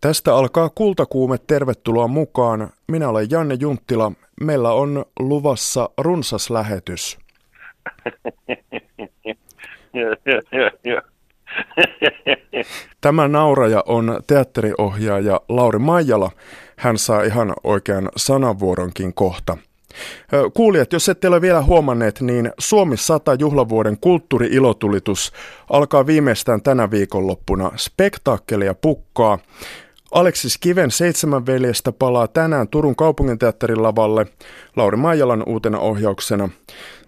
Tästä alkaa kultakuume, tervetuloa mukaan. Minä olen Janne Junttila. Meillä on luvassa runsas lähetys. Tämä nauraja on teatteriohjaaja Lauri Maijala. Hän saa ihan oikean sanavuoronkin kohta. Kuulijat, jos ette ole vielä huomanneet, niin Suomi 100 juhlavuoden kulttuuri-ilotulitus alkaa viimeistään tänä viikonloppuna. Spektaakkelia pukkaa. Aleksis Kiven Seitsemän veljestä palaa tänään Turun kaupunginteatterin lavalle Lauri Maijalan uutena ohjauksena.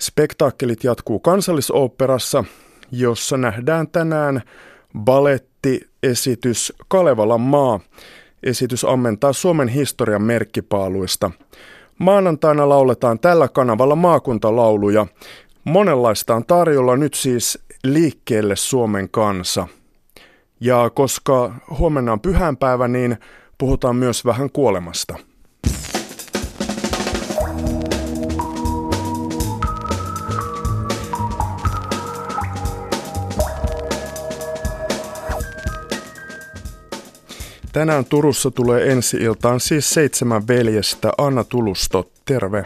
Spektaakkelit jatkuu kansallisoopperassa, jossa nähdään tänään balettiesitys Kalevalan maa. Esitys ammentaa Suomen historian merkkipaaluista. Maanantaina lauletaan tällä kanavalla maakuntalauluja. Monenlaista on tarjolla nyt siis liikkeelle Suomen kansa – ja koska huomenna on pyhänpäivä, niin puhutaan myös vähän kuolemasta. Tänään Turussa tulee ensi iltaan siis seitsemän veljestä. Anna Tulusto, terve.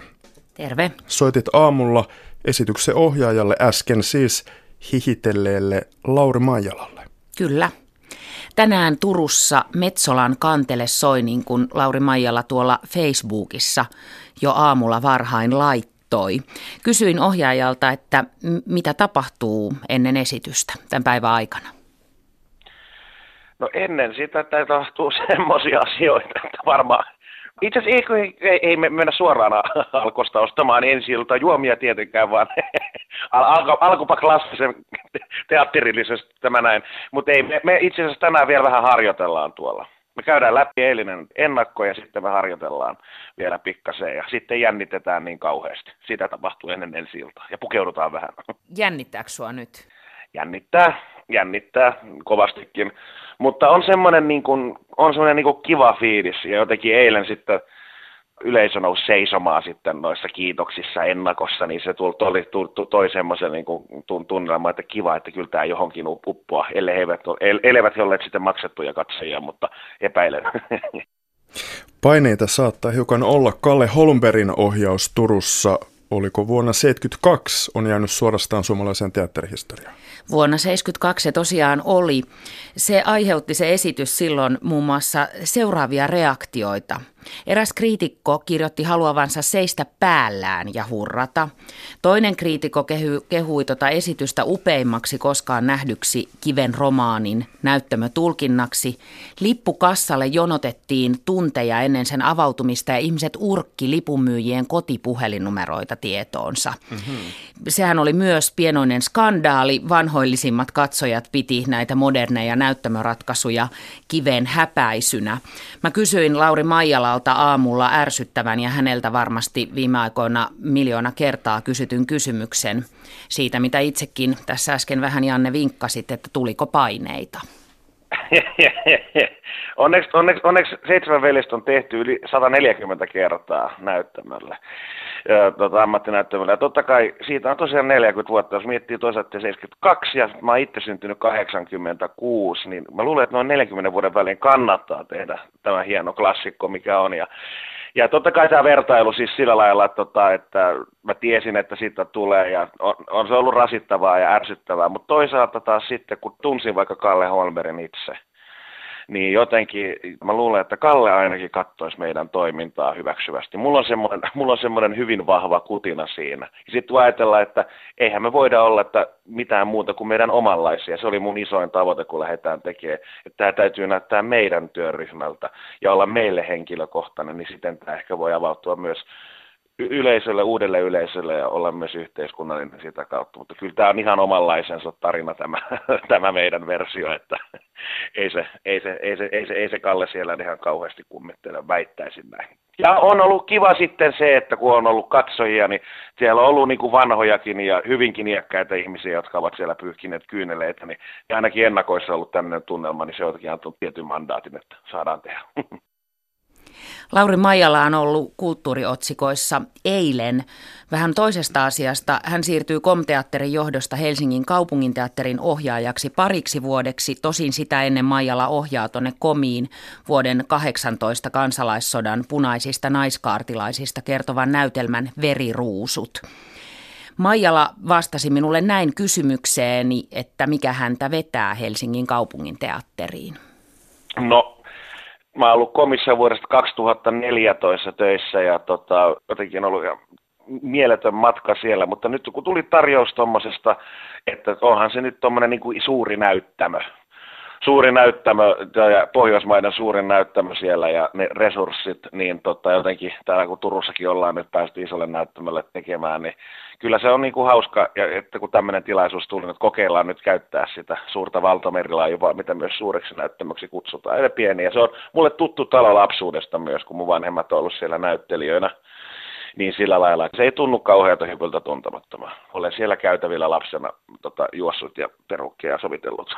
Terve. Soitit aamulla esityksen ohjaajalle äsken siis hihitelleelle Lauri Maijalalle. Kyllä. Tänään Turussa Metsolan kantele soi niin kuin Lauri Maijala tuolla Facebookissa jo aamulla varhain laittoi. Kysyin ohjaajalta, että mitä tapahtuu ennen esitystä tämän päivän aikana. No ennen sitä tapahtuu semmoisia asioita, että varmaan itse asiassa ei, ei, ei mennä suoraan alkosta ostamaan ensi ilta juomia tietenkään, vaan al, alkupa klassisen teatterillisesti tämä näin. Mutta ei, me, me itse asiassa tänään vielä vähän harjoitellaan tuolla. Me käydään läpi eilinen ennakko ja sitten me harjoitellaan vielä pikkasen ja sitten jännitetään niin kauheasti. Sitä tapahtuu ennen ensi iltaa ja pukeudutaan vähän. Jännittääkö sua nyt? Jännittää, jännittää kovastikin. Mutta on semmoinen, niin kuin, on semmoinen niin kuin kiva fiilis ja jotenkin eilen sitten yleisö nousi seisomaan sitten noissa kiitoksissa ennakossa, niin se tuli, toi, toi, toi semmoisen niin tunnelman, että kiva, että kyllä tämä johonkin uppoa, ellei he eivät, elävät he olleet sitten maksettuja katsojia, mutta epäilen. Paineita saattaa hiukan olla. Kalle Holmberin ohjaus Turussa, oliko vuonna 1972, on jäänyt suorastaan suomalaiseen teatterihistoriaan. Vuonna 1972 se tosiaan oli. Se aiheutti se esitys silloin muun muassa seuraavia reaktioita – Eräs kriitikko kirjoitti haluavansa seistä päällään ja hurrata. Toinen kriitikko kehui, tota esitystä upeimmaksi koskaan nähdyksi kiven romaanin näyttämötulkinnaksi. Lippukassalle jonotettiin tunteja ennen sen avautumista ja ihmiset urkki lipunmyyjien kotipuhelinnumeroita tietoonsa. Mm-hmm. Sehän oli myös pienoinen skandaali. Vanhoillisimmat katsojat piti näitä moderneja näyttämöratkaisuja kiven häpäisynä. Mä kysyin Lauri Maijala Jumalalta aamulla ärsyttävän ja häneltä varmasti viime aikoina miljoona kertaa kysytyn kysymyksen siitä, mitä itsekin tässä äsken vähän Janne vinkkasit, että tuliko paineita. onneksi, onneksi, onneksi seitsemän veljestä on tehty yli 140 kertaa näyttämöllä, ja, tota, ammattinäyttämöllä. Ja totta kai siitä on tosiaan 40 vuotta, jos miettii toisaalta 72 ja mä oon itse syntynyt 86, niin mä luulen, että noin 40 vuoden välein kannattaa tehdä tämä hieno klassikko, mikä on. Ja ja totta kai tämä vertailu siis sillä lailla, että, tota, että mä tiesin, että siitä tulee ja on, on se ollut rasittavaa ja ärsyttävää, mutta toisaalta taas sitten, kun tunsin vaikka Kalle Holmerin itse, niin jotenkin mä luulen, että Kalle ainakin katsoisi meidän toimintaa hyväksyvästi. Mulla on semmoinen, mulla on semmoinen hyvin vahva kutina siinä. Sitten ajatellaan, että eihän me voida olla että mitään muuta kuin meidän omanlaisia. Se oli mun isoin tavoite, kun lähdetään tekemään. Että tämä täytyy näyttää meidän työryhmältä ja olla meille henkilökohtainen, niin sitten tämä ehkä voi avautua myös yleisölle, uudelle yleisölle ja olla myös yhteiskunnallinen sitä kautta. Mutta kyllä tämä on ihan omanlaisensa tarina tämä, tämä meidän versio, että ei se, ei, se, ei, se, ei, se, ei se Kalle siellä ihan kauheasti kummittele, väittäisin näin. Ja on ollut kiva sitten se, että kun on ollut katsojia, niin siellä on ollut niin kuin vanhojakin ja hyvinkin iäkkäitä ihmisiä, jotka ovat siellä pyyhkineet kyyneleitä, niin ainakin ennakoissa ollut tämmöinen tunnelma, niin se on antanut tietyn mandaatin, että saadaan tehdä. Lauri Maijala on ollut kulttuuriotsikoissa eilen vähän toisesta asiasta. Hän siirtyy Komteatterin johdosta Helsingin kaupunginteatterin ohjaajaksi pariksi vuodeksi. Tosin sitä ennen Maijala ohjaa tuonne Komiin vuoden 18 kansalaissodan punaisista naiskaartilaisista kertovan näytelmän Veriruusut. Maijala vastasi minulle näin kysymykseeni, että mikä häntä vetää Helsingin kaupungin teatteriin. No mä oon ollut komissa vuodesta 2014 töissä ja tota, jotenkin ollut mieletön matka siellä, mutta nyt kun tuli tarjous tuommoisesta, että onhan se nyt tuommoinen niin kuin suuri näyttämö, suuri näyttämö Pohjoismaiden suurin näyttämö siellä ja ne resurssit, niin tota, jotenkin täällä kun Turussakin ollaan nyt päästy isolle näyttämölle tekemään, niin kyllä se on niin kuin hauska, ja että kun tämmöinen tilaisuus tuli, että kokeillaan nyt käyttää sitä suurta valtamerilaivaa, mitä myös suureksi näyttämöksi kutsutaan. Ja se on mulle tuttu talo lapsuudesta myös, kun mun vanhemmat on ollut siellä näyttelijöinä, niin sillä lailla, että se ei tunnu kauheata hypyltä tuntemattomaan. Olen siellä käytävillä lapsena tota, juossut ja perukkeja sovitellut.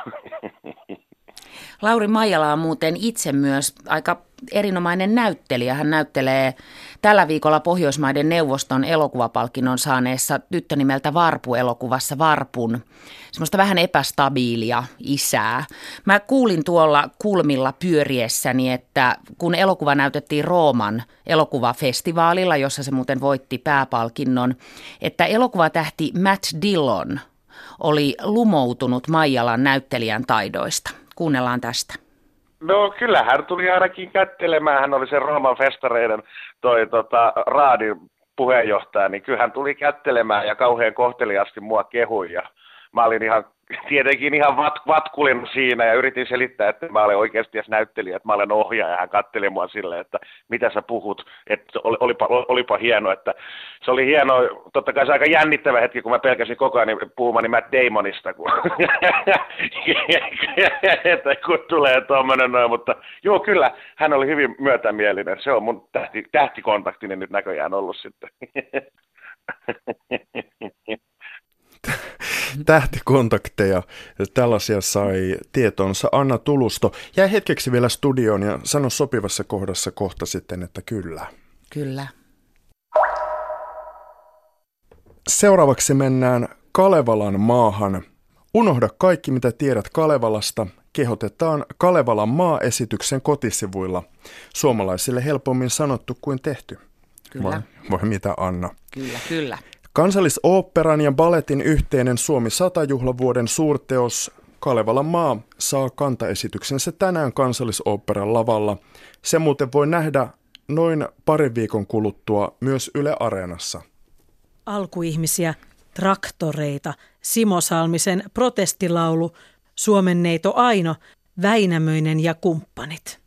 Lauri Maijala on muuten itse myös aika erinomainen näyttelijä. Hän näyttelee tällä viikolla Pohjoismaiden neuvoston elokuvapalkinnon saaneessa tyttö nimeltä Varpu-elokuvassa Varpun. Semmoista vähän epästabiilia isää. Mä kuulin tuolla kulmilla pyöriessäni, että kun elokuva näytettiin Rooman elokuvafestivaalilla, jossa se muuten voitti pääpalkinnon, että elokuvatähti Matt Dillon oli lumoutunut Maijalan näyttelijän taidoista. Kuunnellaan tästä. No kyllä, hän tuli ainakin kättelemään. Hän oli se Rooman festareiden toi, tota, raadin puheenjohtaja, niin kyllä hän tuli kättelemään ja kauhean kohteliasti mua kehui. Ja mä olin ihan tietenkin ihan vat, vatkulin siinä ja yritin selittää, että mä olen oikeasti edes näyttelijä, että mä olen ohjaaja. Hän katteli mua silleen, että mitä sä puhut, että olipa, olipa hieno, että se oli hieno, totta kai se aika jännittävä hetki, kun mä pelkäsin koko ajan puhumani Matt Damonista, kun, että kun tulee tuommoinen noin, mutta joo kyllä, hän oli hyvin myötämielinen, se on mun tähti, tähtikontaktini nyt näköjään ollut sitten. tähtikontakteja. Tällaisia sai tietonsa Anna Tulusto. Jäi hetkeksi vielä studioon ja sano sopivassa kohdassa kohta sitten, että kyllä. Kyllä. Seuraavaksi mennään Kalevalan maahan. Unohda kaikki, mitä tiedät Kalevalasta. Kehotetaan Kalevalan maa-esityksen kotisivuilla. Suomalaisille helpommin sanottu kuin tehty. Kyllä. Vai, vai mitä Anna? Kyllä, kyllä. Kansallisoopperan ja balletin yhteinen Suomi 100-juhlavuoden suurteos Kalevalan maa saa kantaesityksensä tänään kansallisoopperan lavalla. Se muuten voi nähdä noin parin viikon kuluttua myös Yle Areenassa. Alkuihmisiä, traktoreita, Simo Salmisen protestilaulu, Suomen neito Aino, Väinämöinen ja kumppanit.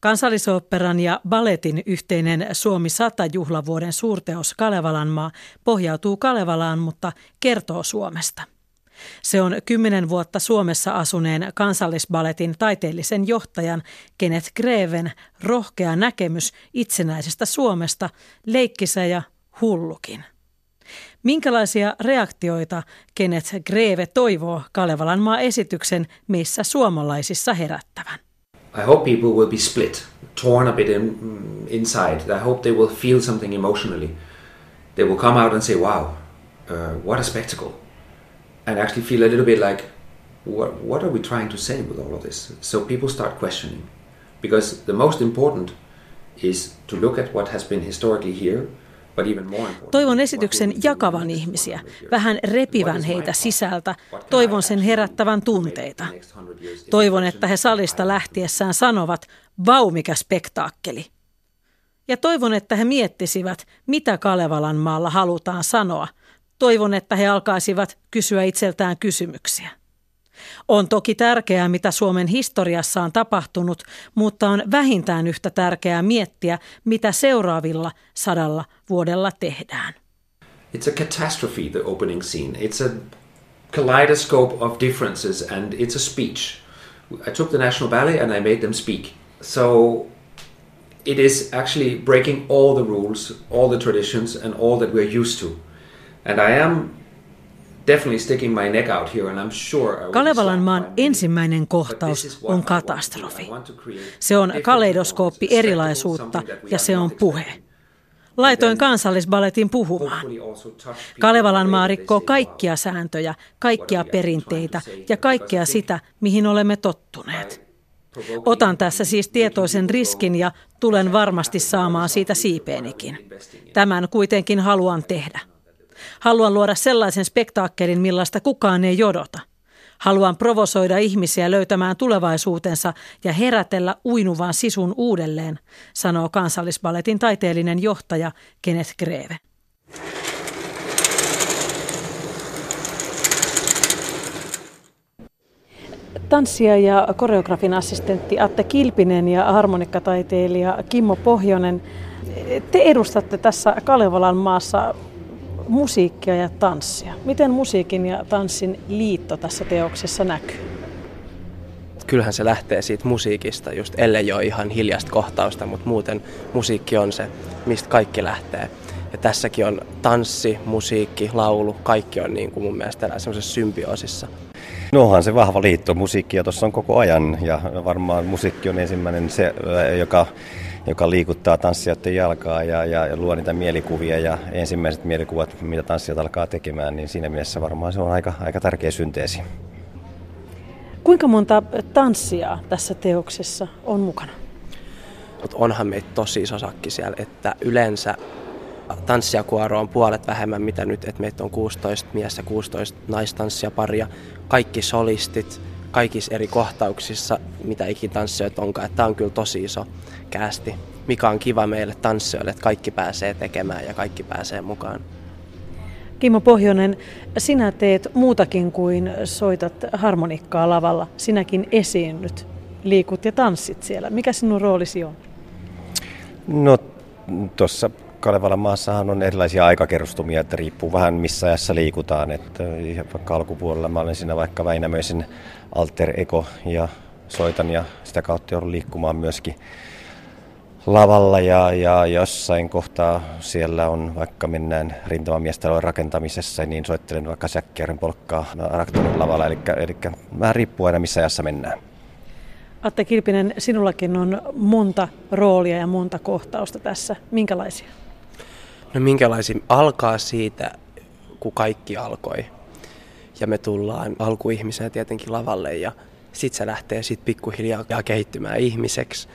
Kansallisoopperan ja balletin yhteinen Suomi 100-juhlavuoden suurteos Kalevalanmaa pohjautuu Kalevalaan, mutta kertoo Suomesta. Se on kymmenen vuotta Suomessa asuneen kansallisbaletin taiteellisen johtajan Kenneth Greven rohkea näkemys itsenäisestä Suomesta, leikkisä ja hullukin. Minkälaisia reaktioita Kenneth Greve toivoo Kalevalan maa esityksen missä suomalaisissa herättävän? I hope people will be split, torn a bit in, inside. I hope they will feel something emotionally. They will come out and say, "Wow, uh, what a spectacle," and actually feel a little bit like, "What what are we trying to say with all of this?" So people start questioning, because the most important is to look at what has been historically here Toivon esityksen jakavan ihmisiä, vähän repivän heitä sisältä, toivon sen herättävän tunteita. Toivon, että he salista lähtiessään sanovat, vau mikä spektaakkeli. Ja toivon, että he miettisivät, mitä Kalevalan maalla halutaan sanoa. Toivon, että he alkaisivat kysyä itseltään kysymyksiä. On toki tärkeää, mitä Suomen historiassa on tapahtunut, mutta on vähintään yhtä tärkeää miettiä, mitä seuraavilla sadalla vuodella tehdään. It's a catastrophe, the opening scene. It's a kaleidoscope of differences and it's a speech. I took the National Ballet and I made them speak. So it is actually breaking all the rules, all the traditions, and all that we're used to. And I am Kalevalan maan ensimmäinen kohtaus on katastrofi. Se on kaleidoskooppi erilaisuutta ja se on puhe. Laitoin kansallisbaletin puhumaan. Kalevalan maa rikkoo kaikkia sääntöjä, kaikkia perinteitä ja kaikkea sitä, mihin olemme tottuneet. Otan tässä siis tietoisen riskin ja tulen varmasti saamaan siitä siipeenikin. Tämän kuitenkin haluan tehdä. Haluan luoda sellaisen spektaakkelin, millaista kukaan ei odota. Haluan provosoida ihmisiä löytämään tulevaisuutensa ja herätellä uinuvan sisun uudelleen, sanoo kansallisballetin taiteellinen johtaja Kenneth Greve. Tanssija ja koreografin assistentti Atte Kilpinen ja harmonikkataiteilija Kimmo Pohjonen. Te edustatte tässä Kalevalan maassa musiikkia ja tanssia. Miten musiikin ja tanssin liitto tässä teoksessa näkyy? Kyllähän se lähtee siitä musiikista, just ellei ole ihan hiljasta kohtausta, mutta muuten musiikki on se, mistä kaikki lähtee. Ja tässäkin on tanssi, musiikki, laulu, kaikki on niin kuin mun mielestä semmoisessa symbioosissa. No onhan se vahva liitto. Musiikkia tuossa on koko ajan ja varmaan musiikki on ensimmäinen se, joka joka liikuttaa tanssijoiden jalkaa ja, ja, ja luo niitä mielikuvia ja ensimmäiset mielikuvat, mitä tanssijat alkaa tekemään, niin siinä mielessä varmaan se on aika, aika tärkeä synteesi. Kuinka monta tanssia tässä teoksessa on mukana? Mut onhan meitä tosi iso sakki siellä, että yleensä tanssijakuoro on puolet vähemmän mitä nyt, että meitä on 16 mies ja 16 naistanssijaparia, kaikki solistit, kaikissa eri kohtauksissa, mitä ikin tanssijoita onkaan. Tämä on kyllä tosi iso käästi, mikä on kiva meille tanssijoille, että kaikki pääsee tekemään ja kaikki pääsee mukaan. Kimmo Pohjonen, sinä teet muutakin kuin soitat harmonikkaa lavalla. Sinäkin esiinnyt, liikut ja tanssit siellä. Mikä sinun roolisi on? No tuossa Kalevalan maassahan on erilaisia aikakerrostumia, että riippuu vähän missä ajassa liikutaan. Että vaikka alkupuolella mä olen siinä vaikka Väinämöisen alter ego ja soitan ja sitä kautta joudun liikkumaan myöskin lavalla ja, ja jossain kohtaa siellä on, vaikka mennään rintamamiestalon rakentamisessa, niin soittelen vaikka säkkiärin polkkaa Raktorin lavalla, eli, eli vähän riippuu aina missä ajassa mennään. Atte Kilpinen, sinullakin on monta roolia ja monta kohtausta tässä. Minkälaisia? No minkälaisia? Alkaa siitä, kun kaikki alkoi. Ja me tullaan alkuihmisenä tietenkin lavalle ja sitten se lähtee sit pikkuhiljaa kehittymään ihmiseksi.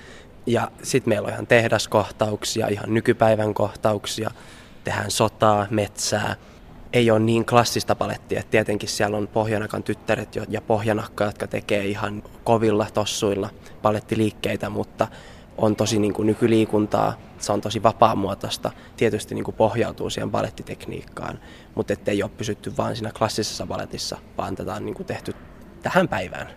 Ja sitten meillä on ihan tehdaskohtauksia, ihan nykypäivän kohtauksia, tehdään sotaa, metsää. Ei ole niin klassista palettia, että tietenkin siellä on Pohjanakan tyttäret ja Pohjanakka, jotka tekee ihan kovilla tossuilla palettiliikkeitä, mutta on tosi niin kuin nykyliikuntaa, se on tosi vapaamuotoista, tietysti niin kuin pohjautuu siihen balettitekniikkaan, mutta ettei ole pysytty vain siinä klassisessa baletissa, vaan tätä on niin kuin tehty tähän päivään.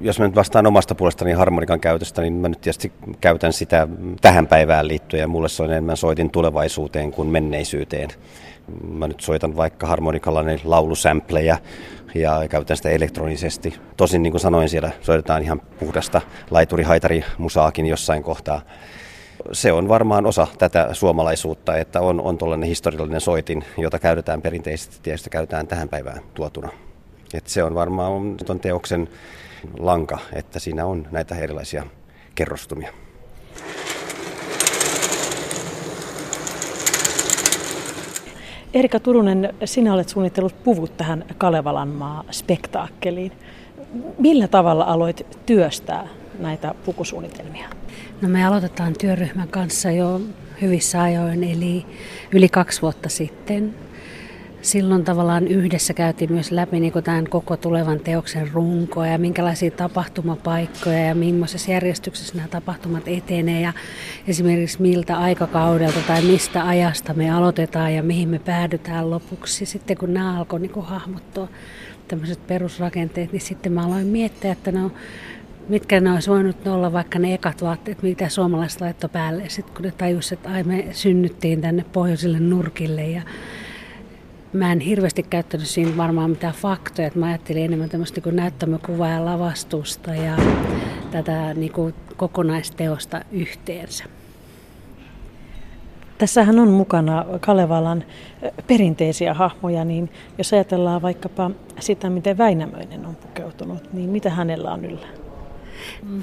Jos mä nyt vastaan omasta puolestani harmonikan käytöstä, niin mä nyt tietysti käytän sitä tähän päivään liittyen ja mulle se on enemmän soitin tulevaisuuteen kuin menneisyyteen. Mä nyt soitan vaikka harmonikalla niin laulusämplejä ja käytän sitä elektronisesti. Tosin niin kuin sanoin, siellä soitetaan ihan puhdasta laituri-haitari musaakin jossain kohtaa. Se on varmaan osa tätä suomalaisuutta, että on, on tuollainen historiallinen soitin, jota käytetään perinteisesti sitä käytetään tähän päivään tuotuna. Et se on varmaan tuon teoksen lanka, että siinä on näitä erilaisia kerrostumia. Erika Turunen, sinä olet suunnitellut puvut tähän Kalevalan maa-spektaakkeliin. Millä tavalla aloit työstää näitä pukusuunnitelmia? No me aloitetaan työryhmän kanssa jo hyvissä ajoin, eli yli kaksi vuotta sitten silloin tavallaan yhdessä käytiin myös läpi niin tämän koko tulevan teoksen runkoa ja minkälaisia tapahtumapaikkoja ja millaisessa järjestyksessä nämä tapahtumat etenee ja esimerkiksi miltä aikakaudelta tai mistä ajasta me aloitetaan ja mihin me päädytään lopuksi. Sitten kun nämä alkoi niin hahmottua tämmöiset perusrakenteet, niin sitten mä aloin miettiä, että no mitkä ne olisi voinut olla vaikka ne ekat vaatteet, mitä suomalaiset laittoi päälle. Sitten kun ne tajusivat, että ai me synnyttiin tänne pohjoisille nurkille ja Mä en hirveästi käyttänyt siinä varmaan mitään faktoja, että mä ajattelin enemmän tämmöistä niin näyttämökuvaa ja lavastusta ja tätä niin kuin kokonaisteosta yhteensä. Tässähän on mukana Kalevalan perinteisiä hahmoja, niin jos ajatellaan vaikkapa sitä, miten Väinämöinen on pukeutunut, niin mitä hänellä on yllä?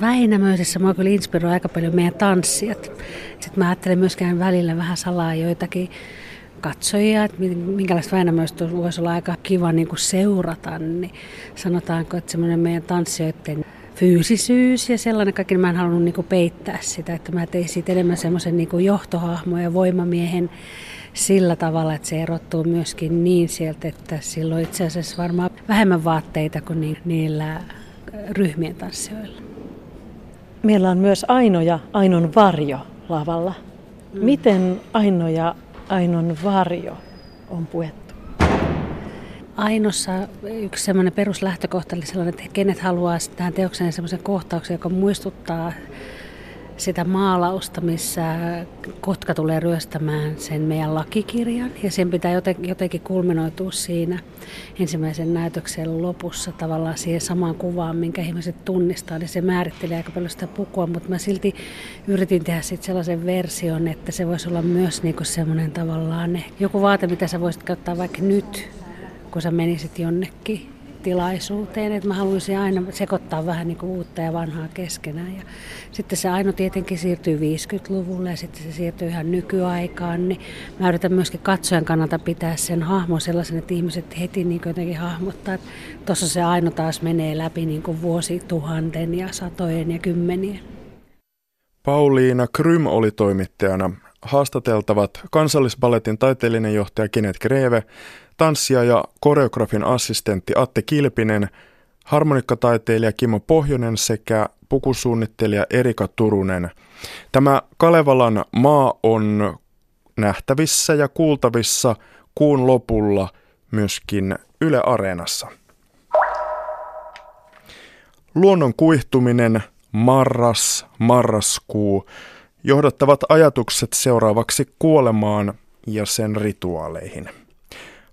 Väinämöisessä mua kyllä inspiroi aika paljon meidän tanssijat. Sitten mä ajattelen myöskään välillä vähän salaa joitakin katsojia, että minkälaista Väinämöistä voisi olla aika kiva niin kuin seurata, niin sanotaanko, että semmoinen meidän tanssijoiden fyysisyys ja sellainen kaikki, niin mä en halunnut niin kuin peittää sitä, että mä tein siitä enemmän semmoisen niin johtohahmon ja voimamiehen sillä tavalla, että se erottuu myöskin niin sieltä, että silloin itse asiassa varmaan vähemmän vaatteita kuin niillä ryhmien tanssijoilla. Meillä on myös Aino ja Ainon varjo lavalla. Mm. Miten Aino ja Ainon varjo on puettu? Ainossa yksi semmoinen peruslähtökohta oli sellainen, että kenet haluaa tähän teokseen semmoisen kohtauksen, joka muistuttaa sitä maalausta, missä kotka tulee ryöstämään sen meidän lakikirjan. Ja sen pitää jotenkin kulminoitua siinä ensimmäisen näytöksen lopussa tavallaan siihen samaan kuvaan, minkä ihmiset tunnistaa. Niin se määrittelee aika paljon sitä pukua, mutta mä silti yritin tehdä sitten sellaisen version, että se voisi olla myös niinku semmoinen tavallaan joku vaate, mitä sä voisit käyttää vaikka nyt, kun sä menisit jonnekin tilaisuuteen, että mä haluaisin aina sekoittaa vähän niin kuin uutta ja vanhaa keskenään. Ja sitten se aino tietenkin siirtyy 50-luvulle ja sitten se siirtyy ihan nykyaikaan, niin mä yritän myöskin katsojan kannalta pitää sen hahmon sellaisen, että ihmiset heti niin jotenkin hahmottaa, että tuossa se aino taas menee läpi niin kuin vuosituhanten ja satojen ja kymmenien. Pauliina Krym oli toimittajana. Haastateltavat kansallisballetin taiteellinen johtaja Kenneth Greve tanssija ja koreografin assistentti Atte Kilpinen, harmonikkataiteilija Kimmo Pohjonen sekä pukusuunnittelija Erika Turunen. Tämä Kalevalan maa on nähtävissä ja kuultavissa kuun lopulla myöskin Yle Areenassa. Luonnon kuihtuminen, marras, marraskuu, johdattavat ajatukset seuraavaksi kuolemaan ja sen rituaaleihin.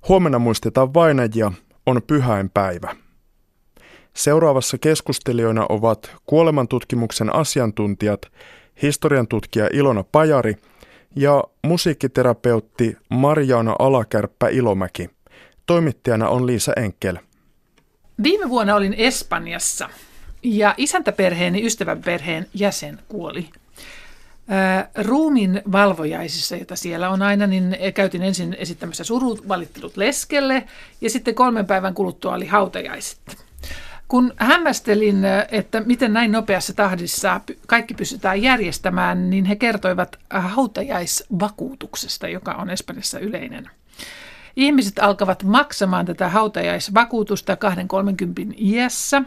Huomenna muistetaan vainajia, on pyhäinpäivä. Seuraavassa keskustelijoina ovat kuolemantutkimuksen asiantuntijat, historian tutkija Ilona Pajari ja musiikkiterapeutti Marjaana Alakärppä Ilomäki. Toimittajana on Liisa Enkel. Viime vuonna olin Espanjassa ja isäntäperheeni ystävänperheen jäsen kuoli Ruumin valvojaisissa, joita siellä on aina, niin käytin ensin esittämässä surut valittelut leskelle ja sitten kolmen päivän kuluttua oli hautajaiset. Kun hämmästelin, että miten näin nopeassa tahdissa kaikki pystytään järjestämään, niin he kertoivat hautajaisvakuutuksesta, joka on Espanjassa yleinen. Ihmiset alkavat maksamaan tätä hautajaisvakuutusta 2-30 iässä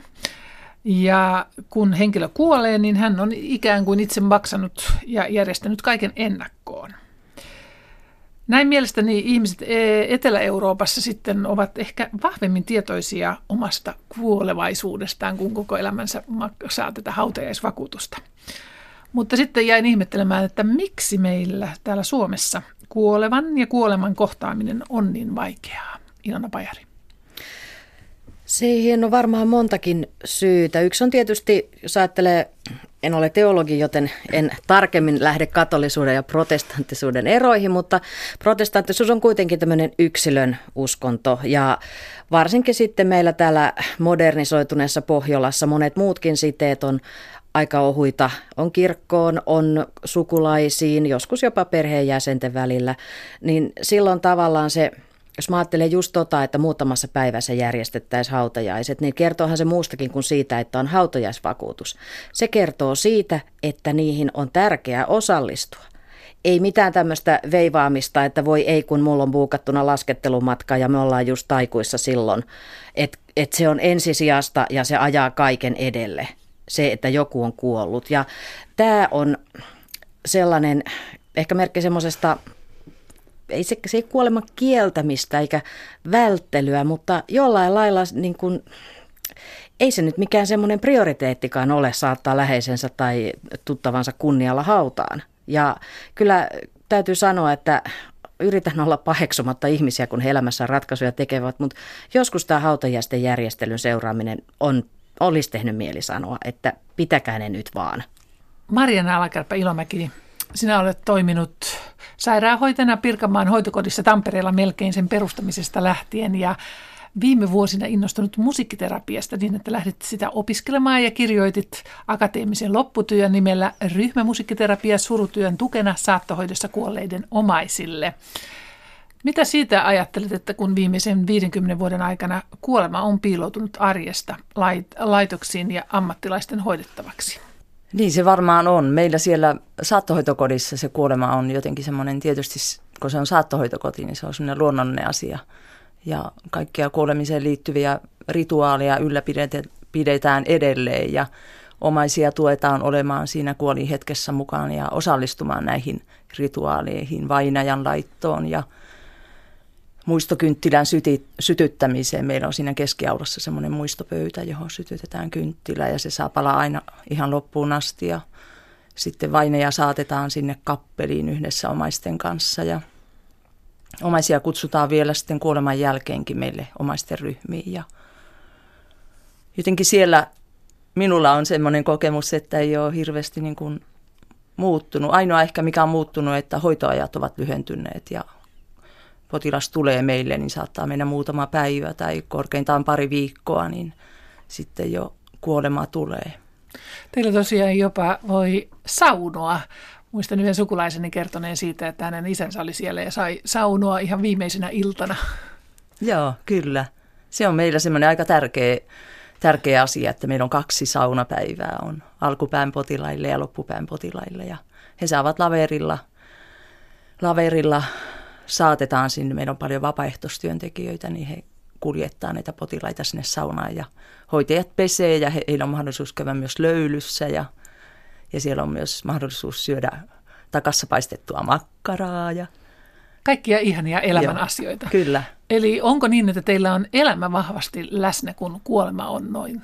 ja kun henkilö kuolee, niin hän on ikään kuin itse maksanut ja järjestänyt kaiken ennakkoon. Näin mielestäni ihmiset e- Etelä-Euroopassa sitten ovat ehkä vahvemmin tietoisia omasta kuolevaisuudestaan, kun koko elämänsä saa tätä hautajaisvakuutusta. Mutta sitten jäin ihmettelemään, että miksi meillä täällä Suomessa kuolevan ja kuoleman kohtaaminen on niin vaikeaa. Ilona Pajari. Siihen on varmaan montakin syytä. Yksi on tietysti, jos ajattelee, en ole teologi, joten en tarkemmin lähde katolisuuden ja protestanttisuuden eroihin, mutta protestanttisuus on kuitenkin tämmöinen yksilön uskonto ja varsinkin sitten meillä täällä modernisoituneessa Pohjolassa monet muutkin siteet on aika ohuita. On kirkkoon, on sukulaisiin, joskus jopa perheenjäsenten välillä, niin silloin tavallaan se jos mä ajattelen just tota, että muutamassa päivässä järjestettäisiin hautajaiset, niin kertoohan se muustakin kuin siitä, että on hautajaisvakuutus. Se kertoo siitä, että niihin on tärkeää osallistua. Ei mitään tämmöistä veivaamista, että voi ei kun mulla on buukattuna laskettelumatka ja me ollaan just taikuissa silloin. Että et se on ensisijasta ja se ajaa kaiken edelle. Se, että joku on kuollut. Ja tämä on sellainen ehkä merkki semmoisesta ei se, se ei kuolema kieltämistä eikä välttelyä, mutta jollain lailla niin kuin, ei se nyt mikään semmoinen prioriteettikaan ole saattaa läheisensä tai tuttavansa kunnialla hautaan. Ja kyllä täytyy sanoa, että yritän olla paheksumatta ihmisiä, kun he elämässä ratkaisuja tekevät, mutta joskus tämä hautajäisten järjestelyn seuraaminen on, olisi tehnyt mieli sanoa, että pitäkää ne nyt vaan. Marjana Alakärpä Ilomäki, sinä olet toiminut sairaanhoitajana Pirkanmaan hoitokodissa Tampereella melkein sen perustamisesta lähtien ja viime vuosina innostunut musiikkiterapiasta niin, että lähdit sitä opiskelemaan ja kirjoitit akateemisen lopputyön nimellä Ryhmämusiikkiterapia surutyön tukena saattohoidossa kuolleiden omaisille. Mitä siitä ajattelet, että kun viimeisen 50 vuoden aikana kuolema on piiloutunut arjesta laitoksiin ja ammattilaisten hoidettavaksi? Niin se varmaan on. Meillä siellä saattohoitokodissa se kuolema on jotenkin semmoinen tietysti, kun se on saattohoitokoti, niin se on semmoinen luonnollinen asia. Ja kaikkia kuolemiseen liittyviä rituaaleja ylläpidetään edelleen ja omaisia tuetaan olemaan siinä kuolihetkessä mukaan ja osallistumaan näihin rituaaleihin, vainajan laittoon ja – muistokynttilän syti, sytyttämiseen. Meillä on siinä keskiaulassa semmoinen muistopöytä, johon sytytetään kynttilä ja se saa palaa aina ihan loppuun asti. Ja sitten vaineja saatetaan sinne kappeliin yhdessä omaisten kanssa ja omaisia kutsutaan vielä sitten kuoleman jälkeenkin meille omaisten ryhmiin. Ja jotenkin siellä minulla on semmoinen kokemus, että ei ole hirveästi niin kuin muuttunut. Ainoa ehkä mikä on muuttunut, että hoitoajat ovat lyhentyneet ja potilas tulee meille, niin saattaa mennä muutama päivä tai korkeintaan pari viikkoa, niin sitten jo kuolema tulee. Teillä tosiaan jopa voi saunoa. Muistan yhden sukulaiseni kertoneen siitä, että hänen isänsä oli siellä ja sai saunoa ihan viimeisenä iltana. Joo, kyllä. Se on meillä semmoinen aika tärkeä, tärkeä asia, että meillä on kaksi saunapäivää. On alkupään potilaille ja loppupään potilaille. Ja he saavat laverilla, laverilla saatetaan sinne, meillä on paljon vapaaehtoistyöntekijöitä, niin he kuljettaa näitä potilaita sinne saunaan ja hoitajat pesee ja he, heillä on mahdollisuus käydä myös löylyssä ja, ja siellä on myös mahdollisuus syödä takassa paistettua makkaraa ja Kaikkia ihania elämän Joo, asioita. Kyllä. Eli onko niin, että teillä on elämä vahvasti läsnä, kun kuolema on noin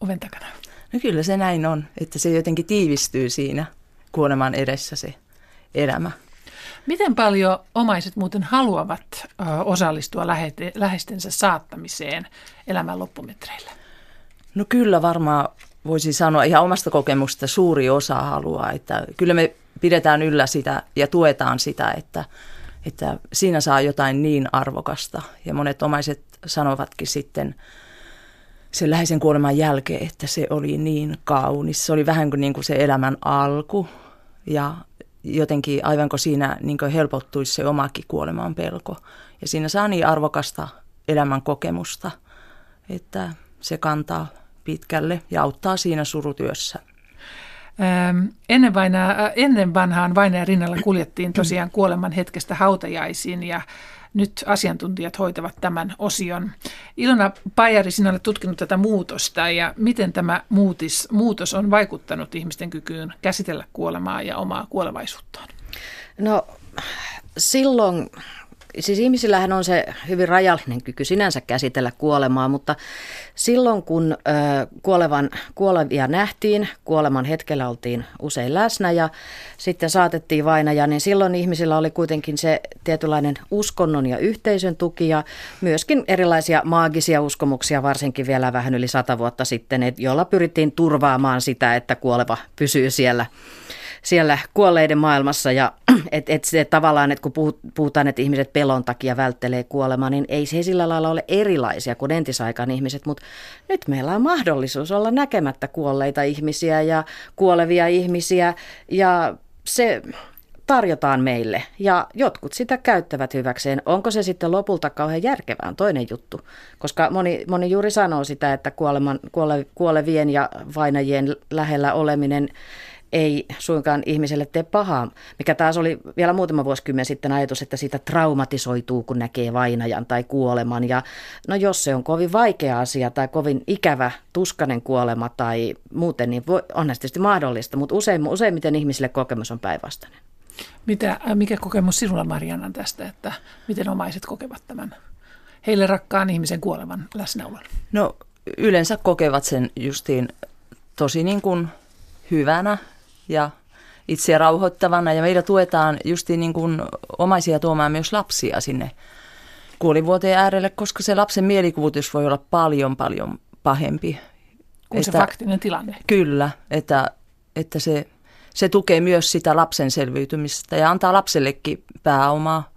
oven takana? No kyllä se näin on, että se jotenkin tiivistyy siinä kuoleman edessä se elämä. Miten paljon omaiset muuten haluavat osallistua läheistensä saattamiseen elämän loppumetreillä? No kyllä varmaan voisi sanoa ihan omasta kokemusta suuri osa haluaa, että kyllä me pidetään yllä sitä ja tuetaan sitä, että, että siinä saa jotain niin arvokasta. Ja monet omaiset sanovatkin sitten sen läheisen kuoleman jälkeen, että se oli niin kaunis. Se oli vähän kuin, niin kuin se elämän alku ja jotenkin aivan kuin siinä niin helpottuisi se omakin kuoleman pelko. Ja siinä saa niin arvokasta elämän kokemusta, että se kantaa pitkälle ja auttaa siinä surutyössä. Ennen, vaina, ennen vanhaan vainajan rinnalla kuljettiin tosiaan kuoleman hetkestä hautajaisiin ja nyt asiantuntijat hoitavat tämän osion. Ilona Pajari, sinä olet tutkinut tätä muutosta ja miten tämä muutis, muutos on vaikuttanut ihmisten kykyyn käsitellä kuolemaa ja omaa kuolevaisuuttaan? No silloin siis ihmisillähän on se hyvin rajallinen kyky sinänsä käsitellä kuolemaa, mutta silloin kun ö, kuolevan, kuolevia nähtiin, kuoleman hetkellä oltiin usein läsnä ja sitten saatettiin vainaja, niin silloin ihmisillä oli kuitenkin se tietynlainen uskonnon ja yhteisön tuki ja myöskin erilaisia maagisia uskomuksia, varsinkin vielä vähän yli sata vuotta sitten, joilla pyrittiin turvaamaan sitä, että kuoleva pysyy siellä siellä kuolleiden maailmassa ja että et se tavallaan, että kun puhutaan, että ihmiset pelon takia välttelee kuolemaa, niin ei se sillä lailla ole erilaisia kuin entisaikaan ihmiset, mutta nyt meillä on mahdollisuus olla näkemättä kuolleita ihmisiä ja kuolevia ihmisiä ja se tarjotaan meille ja jotkut sitä käyttävät hyväkseen. Onko se sitten lopulta kauhean järkevää toinen juttu, koska moni, moni juuri sanoo sitä, että kuoleman, kuole, kuolevien ja vainajien lähellä oleminen ei suinkaan ihmiselle tee pahaa, mikä taas oli vielä muutama vuosikymmen sitten ajatus, että siitä traumatisoituu, kun näkee vainajan tai kuoleman. Ja no jos se on kovin vaikea asia tai kovin ikävä, tuskanen kuolema tai muuten, niin voi, on tietysti mahdollista, mutta usein, useimmiten ihmisille kokemus on päinvastainen. Mitä, äh, mikä kokemus sinulla Marianna tästä, että miten omaiset kokevat tämän heille rakkaan ihmisen kuolevan läsnäolon? No yleensä kokevat sen justiin tosi niin kuin hyvänä ja itseä rauhoittavana ja meillä tuetaan justi niin kuin omaisia tuomaan myös lapsia sinne kuolivuoteen äärelle, koska se lapsen mielikuvitus voi olla paljon paljon pahempi. Kuin että, se faktinen tilanne. Kyllä, että, että se se tukee myös sitä lapsen selviytymistä ja antaa lapsellekin pääomaa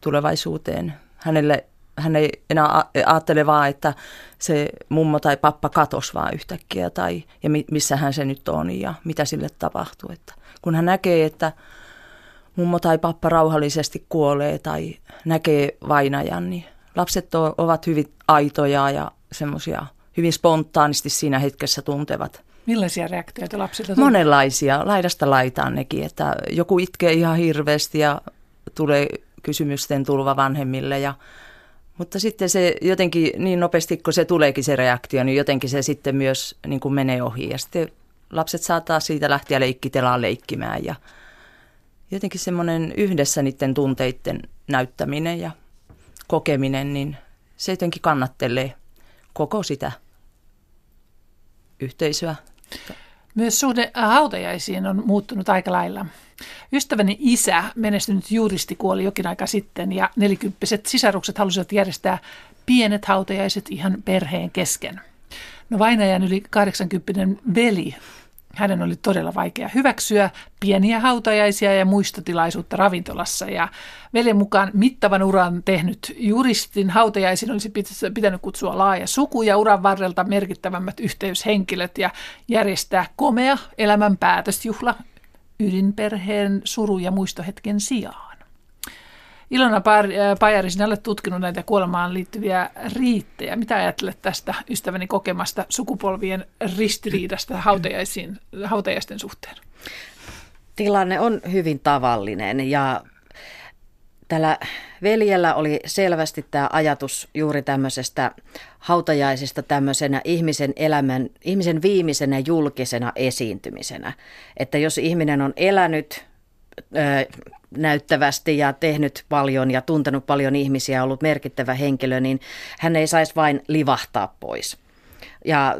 tulevaisuuteen. Hänelle, hän ei enää ajattele vaan, että se mummo tai pappa katos vaan yhtäkkiä tai ja missä hän se nyt on ja mitä sille tapahtuu. Että kun hän näkee, että mummo tai pappa rauhallisesti kuolee tai näkee vainajan, niin lapset ovat hyvin aitoja ja semmoisia hyvin spontaanisti siinä hetkessä tuntevat. Millaisia reaktioita lapsilta tulee? Monenlaisia, laidasta laitaan nekin, että joku itkee ihan hirveästi ja tulee kysymysten tulva vanhemmille ja mutta sitten se jotenkin niin nopeasti, kun se tuleekin se reaktio, niin jotenkin se sitten myös niin kuin menee ohi. Ja sitten lapset saattaa siitä lähteä leikkitelaan leikkimään ja jotenkin semmoinen yhdessä niiden tunteiden näyttäminen ja kokeminen, niin se jotenkin kannattelee koko sitä yhteisöä. Myös suhde hautajaisiin on muuttunut aika lailla. Ystäväni isä, menestynyt juristi, kuoli jokin aika sitten ja nelikymppiset sisarukset halusivat järjestää pienet hautajaiset ihan perheen kesken. No vainajan yli 80 veli hänen oli todella vaikea hyväksyä pieniä hautajaisia ja muistotilaisuutta ravintolassa. Ja veljen mukaan mittavan uran tehnyt juristin hautajaisin olisi pitänyt kutsua laaja suku ja uran varrelta merkittävämmät yhteyshenkilöt ja järjestää komea elämän päätösjuhla ydinperheen suru- ja muistohetken sijaan. Ilona äh, Pajari, sinä olet tutkinut näitä kuolemaan liittyviä riittejä. Mitä ajattelet tästä ystäväni kokemasta sukupolvien ristiriidasta hautajaisten suhteen? Tilanne on hyvin tavallinen ja tällä veljellä oli selvästi tämä ajatus juuri tämmöisestä hautajaisista tämmöisenä ihmisen elämän, ihmisen viimeisenä julkisena esiintymisenä. Että jos ihminen on elänyt näyttävästi ja tehnyt paljon ja tuntenut paljon ihmisiä, ollut merkittävä henkilö, niin hän ei saisi vain livahtaa pois. Ja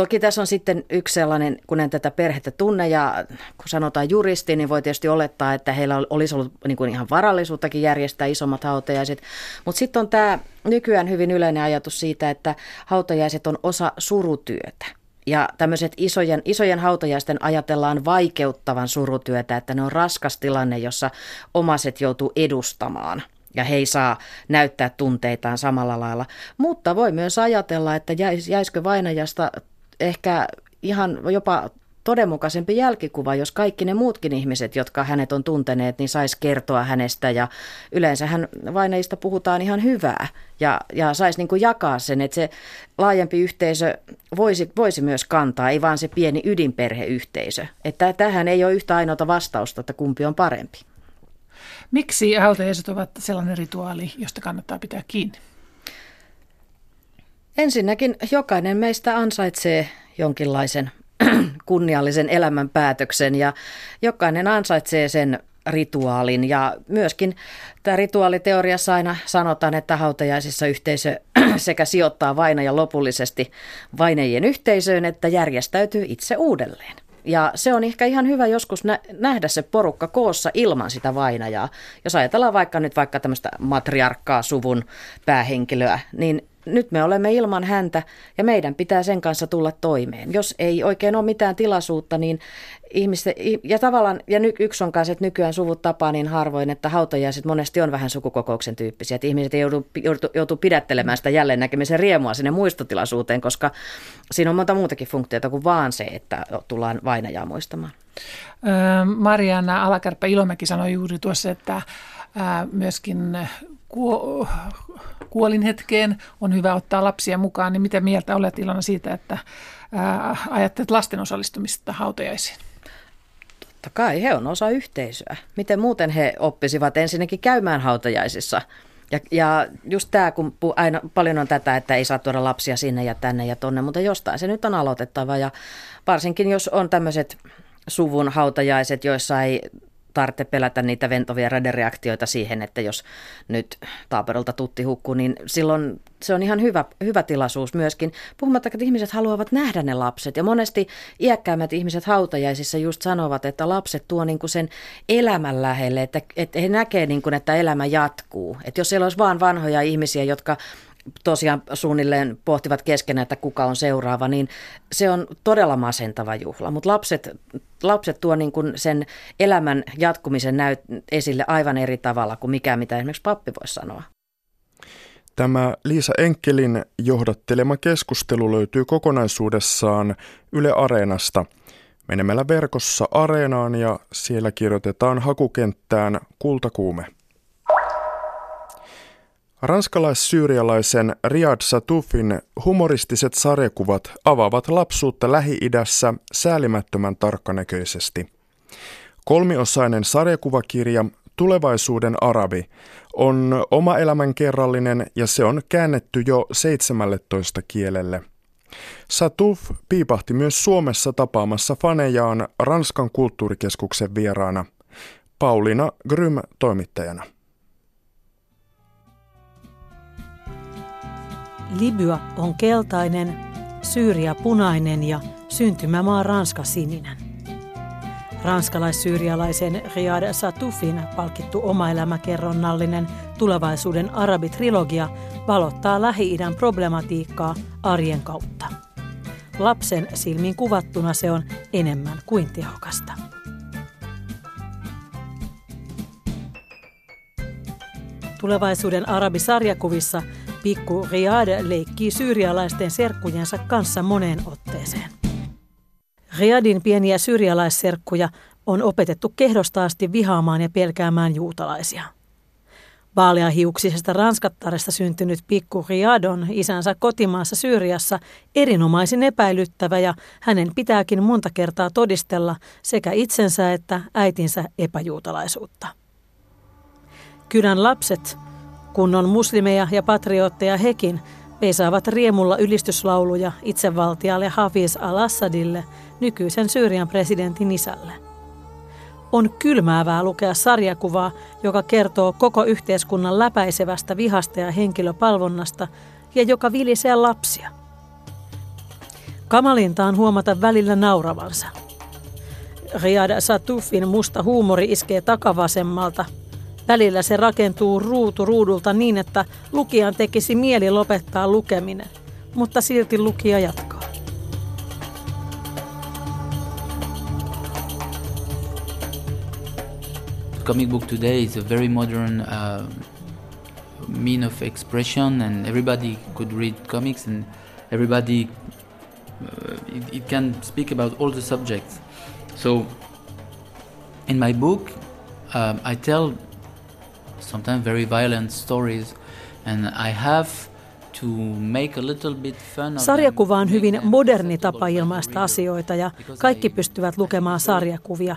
Toki tässä on sitten yksi sellainen, kun en tätä perhettä tunne ja kun sanotaan juristi, niin voi tietysti olettaa, että heillä olisi ollut niin kuin ihan varallisuuttakin järjestää isommat hautajaiset. Mutta sitten on tämä nykyään hyvin yleinen ajatus siitä, että hautajaiset on osa surutyötä. Ja tämmöiset isojen, isojen hautajaisten ajatellaan vaikeuttavan surutyötä, että ne on raskas tilanne, jossa omaset joutuu edustamaan ja he ei saa näyttää tunteitaan samalla lailla. Mutta voi myös ajatella, että jäisikö vainajasta ehkä ihan jopa todenmukaisempi jälkikuva, jos kaikki ne muutkin ihmiset, jotka hänet on tunteneet, niin saisi kertoa hänestä ja yleensähän vainajista puhutaan ihan hyvää ja, ja saisi niin kuin jakaa sen, että se laajempi yhteisö voisi, voisi myös kantaa, ei vaan se pieni ydinperheyhteisö. Että tähän ei ole yhtä ainoata vastausta, että kumpi on parempi. Miksi hautajaiset ovat sellainen rituaali, josta kannattaa pitää kiinni? Ensinnäkin jokainen meistä ansaitsee jonkinlaisen kunniallisen elämän päätöksen ja jokainen ansaitsee sen rituaalin ja myöskin tämä rituaaliteoriassa aina sanotaan, että hautajaisissa yhteisö sekä sijoittaa vainaja lopullisesti vainajien yhteisöön, että järjestäytyy itse uudelleen. Ja se on ehkä ihan hyvä joskus nähdä se porukka koossa ilman sitä vainajaa. Jos ajatellaan vaikka nyt vaikka tämmöistä matriarkkaa suvun päähenkilöä, niin nyt me olemme ilman häntä ja meidän pitää sen kanssa tulla toimeen. Jos ei oikein ole mitään tilaisuutta, niin ihmisten, ja tavallaan, ja ny, yksi on kanssa, että nykyään suvut tapaa niin harvoin, että hautajaiset monesti on vähän sukukokouksen tyyppisiä, että ihmiset ei joudu, joudu, joutu pidättelemään sitä jälleen näkemisen riemua sinne muistotilaisuuteen, koska siinä on monta muutakin funktiota kuin vaan se, että tullaan vainajaa muistamaan. Marianna Alakärppä Ilomäki sanoi juuri tuossa, että myöskin kuolinhetkeen on hyvä ottaa lapsia mukaan, niin mitä mieltä olet Ilona siitä, että ajattelet lasten osallistumista hautajaisiin? Totta kai, he on osa yhteisöä. Miten muuten he oppisivat ensinnäkin käymään hautajaisissa? Ja, ja just tämä, kun aina paljon on tätä, että ei saa tuoda lapsia sinne ja tänne ja tonne, mutta jostain se nyt on aloitettava. Ja varsinkin jos on tämmöiset suvun hautajaiset, joissa ei tarvitse pelätä niitä ventovia radereaktioita siihen, että jos nyt taaperolta tutti hukkuu, niin silloin se on ihan hyvä, hyvä tilaisuus myöskin. Puhumattakaan, että ihmiset haluavat nähdä ne lapset. Ja monesti iäkkäimmät ihmiset hautajaisissa just sanovat, että lapset tuo niin kuin sen elämän lähelle, että, että he näkevät, niin kuin, että elämä jatkuu. Että jos siellä olisi vaan vanhoja ihmisiä, jotka tosiaan suunnilleen pohtivat keskenään, että kuka on seuraava, niin se on todella masentava juhla. Mutta lapset, lapset tuo niin kuin sen elämän jatkumisen näyt esille aivan eri tavalla kuin mikä, mitä esimerkiksi pappi voisi sanoa. Tämä Liisa Enkelin johdattelema keskustelu löytyy kokonaisuudessaan Yle Areenasta menemällä verkossa Areenaan ja siellä kirjoitetaan hakukenttään kultakuume. Ranskalais-syyrialaisen Riyad Satufin humoristiset sarjakuvat avaavat lapsuutta Lähi-idässä säälimättömän tarkkanäköisesti. Kolmiosainen sarjakuvakirja Tulevaisuuden arabi on oma elämänkerrallinen ja se on käännetty jo 17 kielelle. Satuf piipahti myös Suomessa tapaamassa fanejaan Ranskan kulttuurikeskuksen vieraana. Paulina Grym toimittajana. Libya on keltainen, Syyria punainen ja syntymämaa Ranska sininen. Ranskalais-syyrialaisen Riyad Satufin palkittu omaelämäkerronnallinen tulevaisuuden arabitrilogia valottaa Lähi-idän problematiikkaa arjen kautta. Lapsen silmin kuvattuna se on enemmän kuin tehokasta. Tulevaisuuden arabisarjakuvissa Pikku Riyad leikkii syyrialaisten serkkujensa kanssa moneen otteeseen. Riyadin pieniä syyrialaisserkkuja on opetettu kehdostaasti vihaamaan ja pelkäämään juutalaisia. Vaaleahiuksisesta ranskattaresta syntynyt pikku Riyad on isänsä kotimaassa Syyriassa erinomaisin epäilyttävä ja hänen pitääkin monta kertaa todistella sekä itsensä että äitinsä epäjuutalaisuutta. Kylän lapset kun on muslimeja ja patriotteja hekin, veisaavat riemulla ylistyslauluja itsevaltialle Hafiz al-Assadille, nykyisen Syyrian presidentin isälle. On kylmäävää lukea sarjakuvaa, joka kertoo koko yhteiskunnan läpäisevästä vihasta ja henkilöpalvonnasta ja joka vilisee lapsia. Kamalinta on huomata välillä nauravansa. Riyad Satufin musta huumori iskee takavasemmalta – Välillä se rakentuu ruutu ruudulta niin, että lukijan tekisi mieli lopettaa lukeminen, mutta silti lukija jatkaa. comic book today is a very modern uh, mean of expression and everybody could read comics and everybody uh, it, it, can speak about all the subjects so in my book um, i tell sometimes very violent stories, and I have Sarjakuva on hyvin moderni tapa ilmaista asioita ja kaikki pystyvät lukemaan sarjakuvia.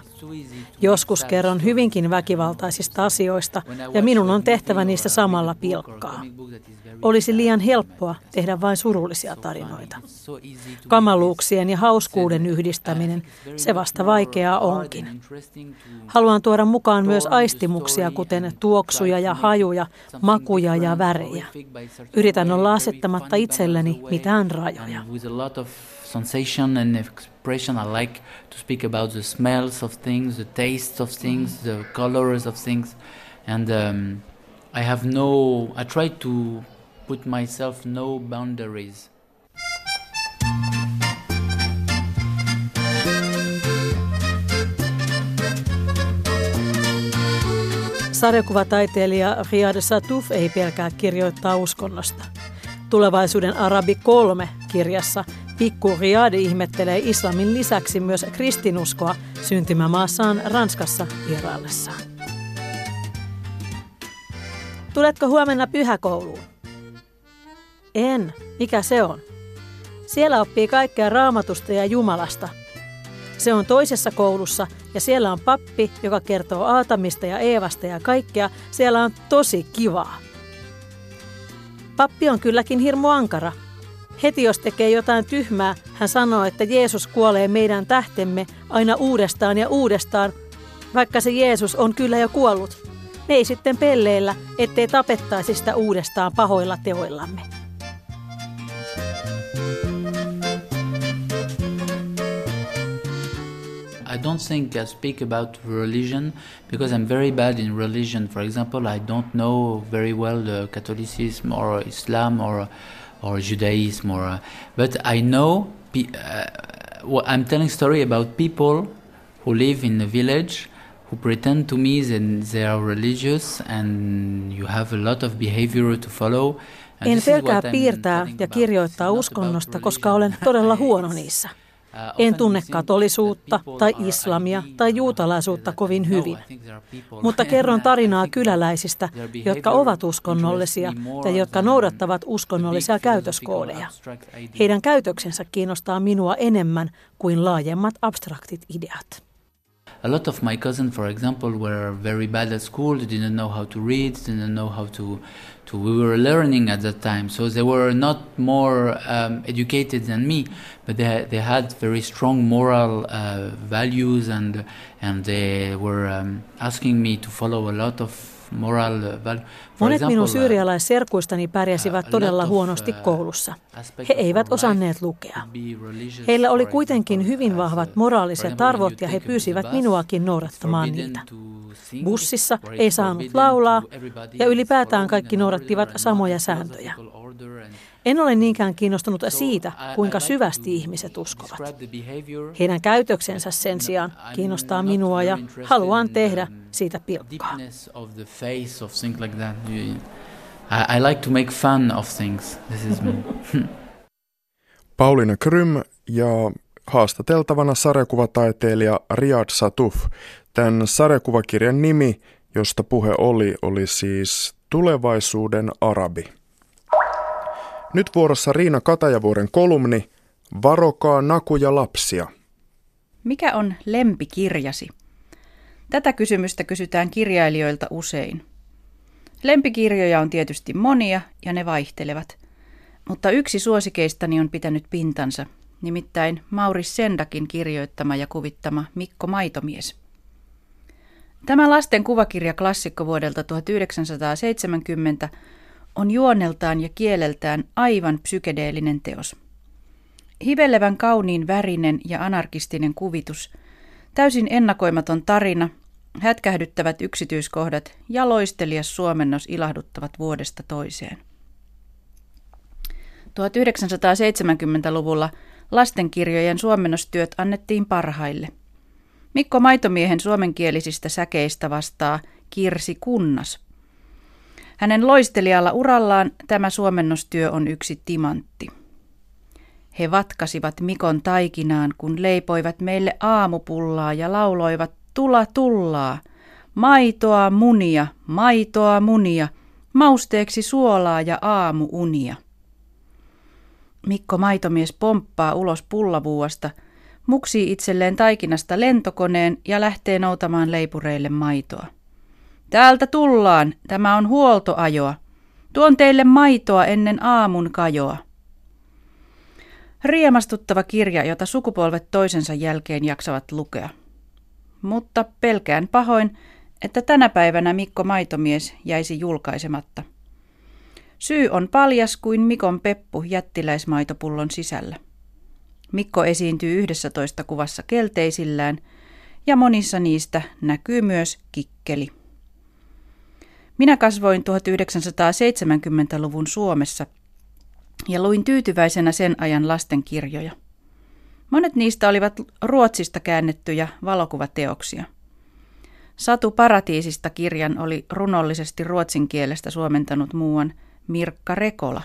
Joskus kerron hyvinkin väkivaltaisista asioista ja minun on tehtävä niistä samalla pilkkaa. Olisi liian helppoa tehdä vain surullisia tarinoita. Kamaluuksien ja hauskuuden yhdistäminen, se vasta vaikeaa onkin. Haluan tuoda mukaan myös aistimuksia, kuten tuoksuja ja hajuja, makuja ja värejä. Yritän olla asettamatta itselleni mitään rajoja sensation and expression. I like to speak about the smells of things, the tastes of things, the colors of things, and um, I have no. I try to put myself no boundaries. Sarjakuvataiteilija Riyad Satuf ei pelkää kirjoittaa uskonnosta. Tulevaisuuden Arabi 3 kirjassa Pikku Riyad ihmettelee islamin lisäksi myös kristinuskoa syntymämaassaan Ranskassa vieraillessaan. Tuletko huomenna pyhäkouluun? En. Mikä se on? Siellä oppii kaikkea raamatusta ja Jumalasta. Se on toisessa koulussa ja siellä on pappi, joka kertoo Aatamista ja Eevasta ja kaikkea. Siellä on tosi kivaa. Pappi on kylläkin hirmu ankara. Heti jos tekee jotain tyhmää, hän sanoo, että Jeesus kuolee meidän tähtemme aina uudestaan ja uudestaan, vaikka se Jeesus on kyllä jo kuollut. Me ei sitten pelleillä, ettei tapettaisi sitä uudestaan pahoilla teoillamme. I don't think I speak about religion because I'm very bad in religion. For example, I don't know very well the Catholicism or Islam or or Judaism or, uh, but I know. Uh, well, I'm telling story about people who live in a village who pretend to me that they are religious and you have a lot of behavior to follow. En pelkää piirtää ja kirjoittaa uskonnosta, koska olen todella huono niissä. En tunne katolisuutta tai islamia tai juutalaisuutta kovin hyvin, mutta kerron tarinaa kyläläisistä, jotka ovat uskonnollisia ja jotka noudattavat uskonnollisia käytöskoodeja. Heidän käytöksensä kiinnostaa minua enemmän kuin laajemmat abstraktit ideat. a lot of my cousins, for example, were very bad at school. They didn't know how to read, didn't know how to, We were learning at that time, so they were not more um, educated than me, but they they had very strong moral uh, values, and and they were um, asking me to follow a lot of. Monet minun uh, syyrialaisserkuistani pärjäsivät todella huonosti uh, koulussa. He eivät osanneet lukea. Heillä oli kuitenkin hyvin vahvat moraaliset arvot ja he pyysivät minuakin noudattamaan niitä. Bussissa ei saanut laulaa ja ylipäätään kaikki noudattivat samoja sääntöjä. En ole niinkään kiinnostunut siitä, kuinka syvästi ihmiset uskovat. Heidän käytöksensä sen sijaan kiinnostaa minua ja haluan tehdä siitä pilkkaa. I like to make fun of things. This is me. Pauliina Krym ja haastateltavana sarjakuvataiteilija Riyad Satuf. Tämän sarjakuvakirjan nimi, josta puhe oli, oli siis Tulevaisuuden arabi. Nyt vuorossa Riina Katajavuoren kolumni Varokaa nakuja lapsia. Mikä on lempikirjasi? Tätä kysymystä kysytään kirjailijoilta usein. Lempikirjoja on tietysti monia ja ne vaihtelevat. Mutta yksi suosikeistani on pitänyt pintansa, nimittäin Mauris Sendakin kirjoittama ja kuvittama Mikko Maitomies. Tämä lasten kuvakirja klassikko vuodelta 1970 on juoneltaan ja kieleltään aivan psykedeellinen teos. Hivelevän kauniin värinen ja anarkistinen kuvitus, täysin ennakoimaton tarina, hätkähdyttävät yksityiskohdat ja loistelias suomennos ilahduttavat vuodesta toiseen. 1970-luvulla lastenkirjojen suomennostyöt annettiin parhaille. Mikko Maitomiehen suomenkielisistä säkeistä vastaa Kirsi Kunnas – hänen loistelijalla urallaan tämä suomennostyö on yksi timantti. He vatkasivat Mikon taikinaan, kun leipoivat meille aamupullaa ja lauloivat tula tullaa, maitoa munia, maitoa munia, mausteeksi suolaa ja aamuunia. Mikko maitomies pomppaa ulos pullavuuasta, muksii itselleen taikinasta lentokoneen ja lähtee noutamaan leipureille maitoa. Täältä tullaan, tämä on huoltoajoa. Tuon teille maitoa ennen aamun kajoa. Riemastuttava kirja, jota sukupolvet toisensa jälkeen jaksavat lukea. Mutta pelkään pahoin, että tänä päivänä Mikko Maitomies jäisi julkaisematta. Syy on paljas kuin Mikon peppu jättiläismaitopullon sisällä. Mikko esiintyy yhdessä toista kuvassa kelteisillään ja monissa niistä näkyy myös kikkeli. Minä kasvoin 1970-luvun Suomessa ja luin tyytyväisenä sen ajan lastenkirjoja. Monet niistä olivat Ruotsista käännettyjä valokuvateoksia. Satu Paratiisista kirjan oli runollisesti ruotsin kielestä suomentanut muuan Mirkka Rekola.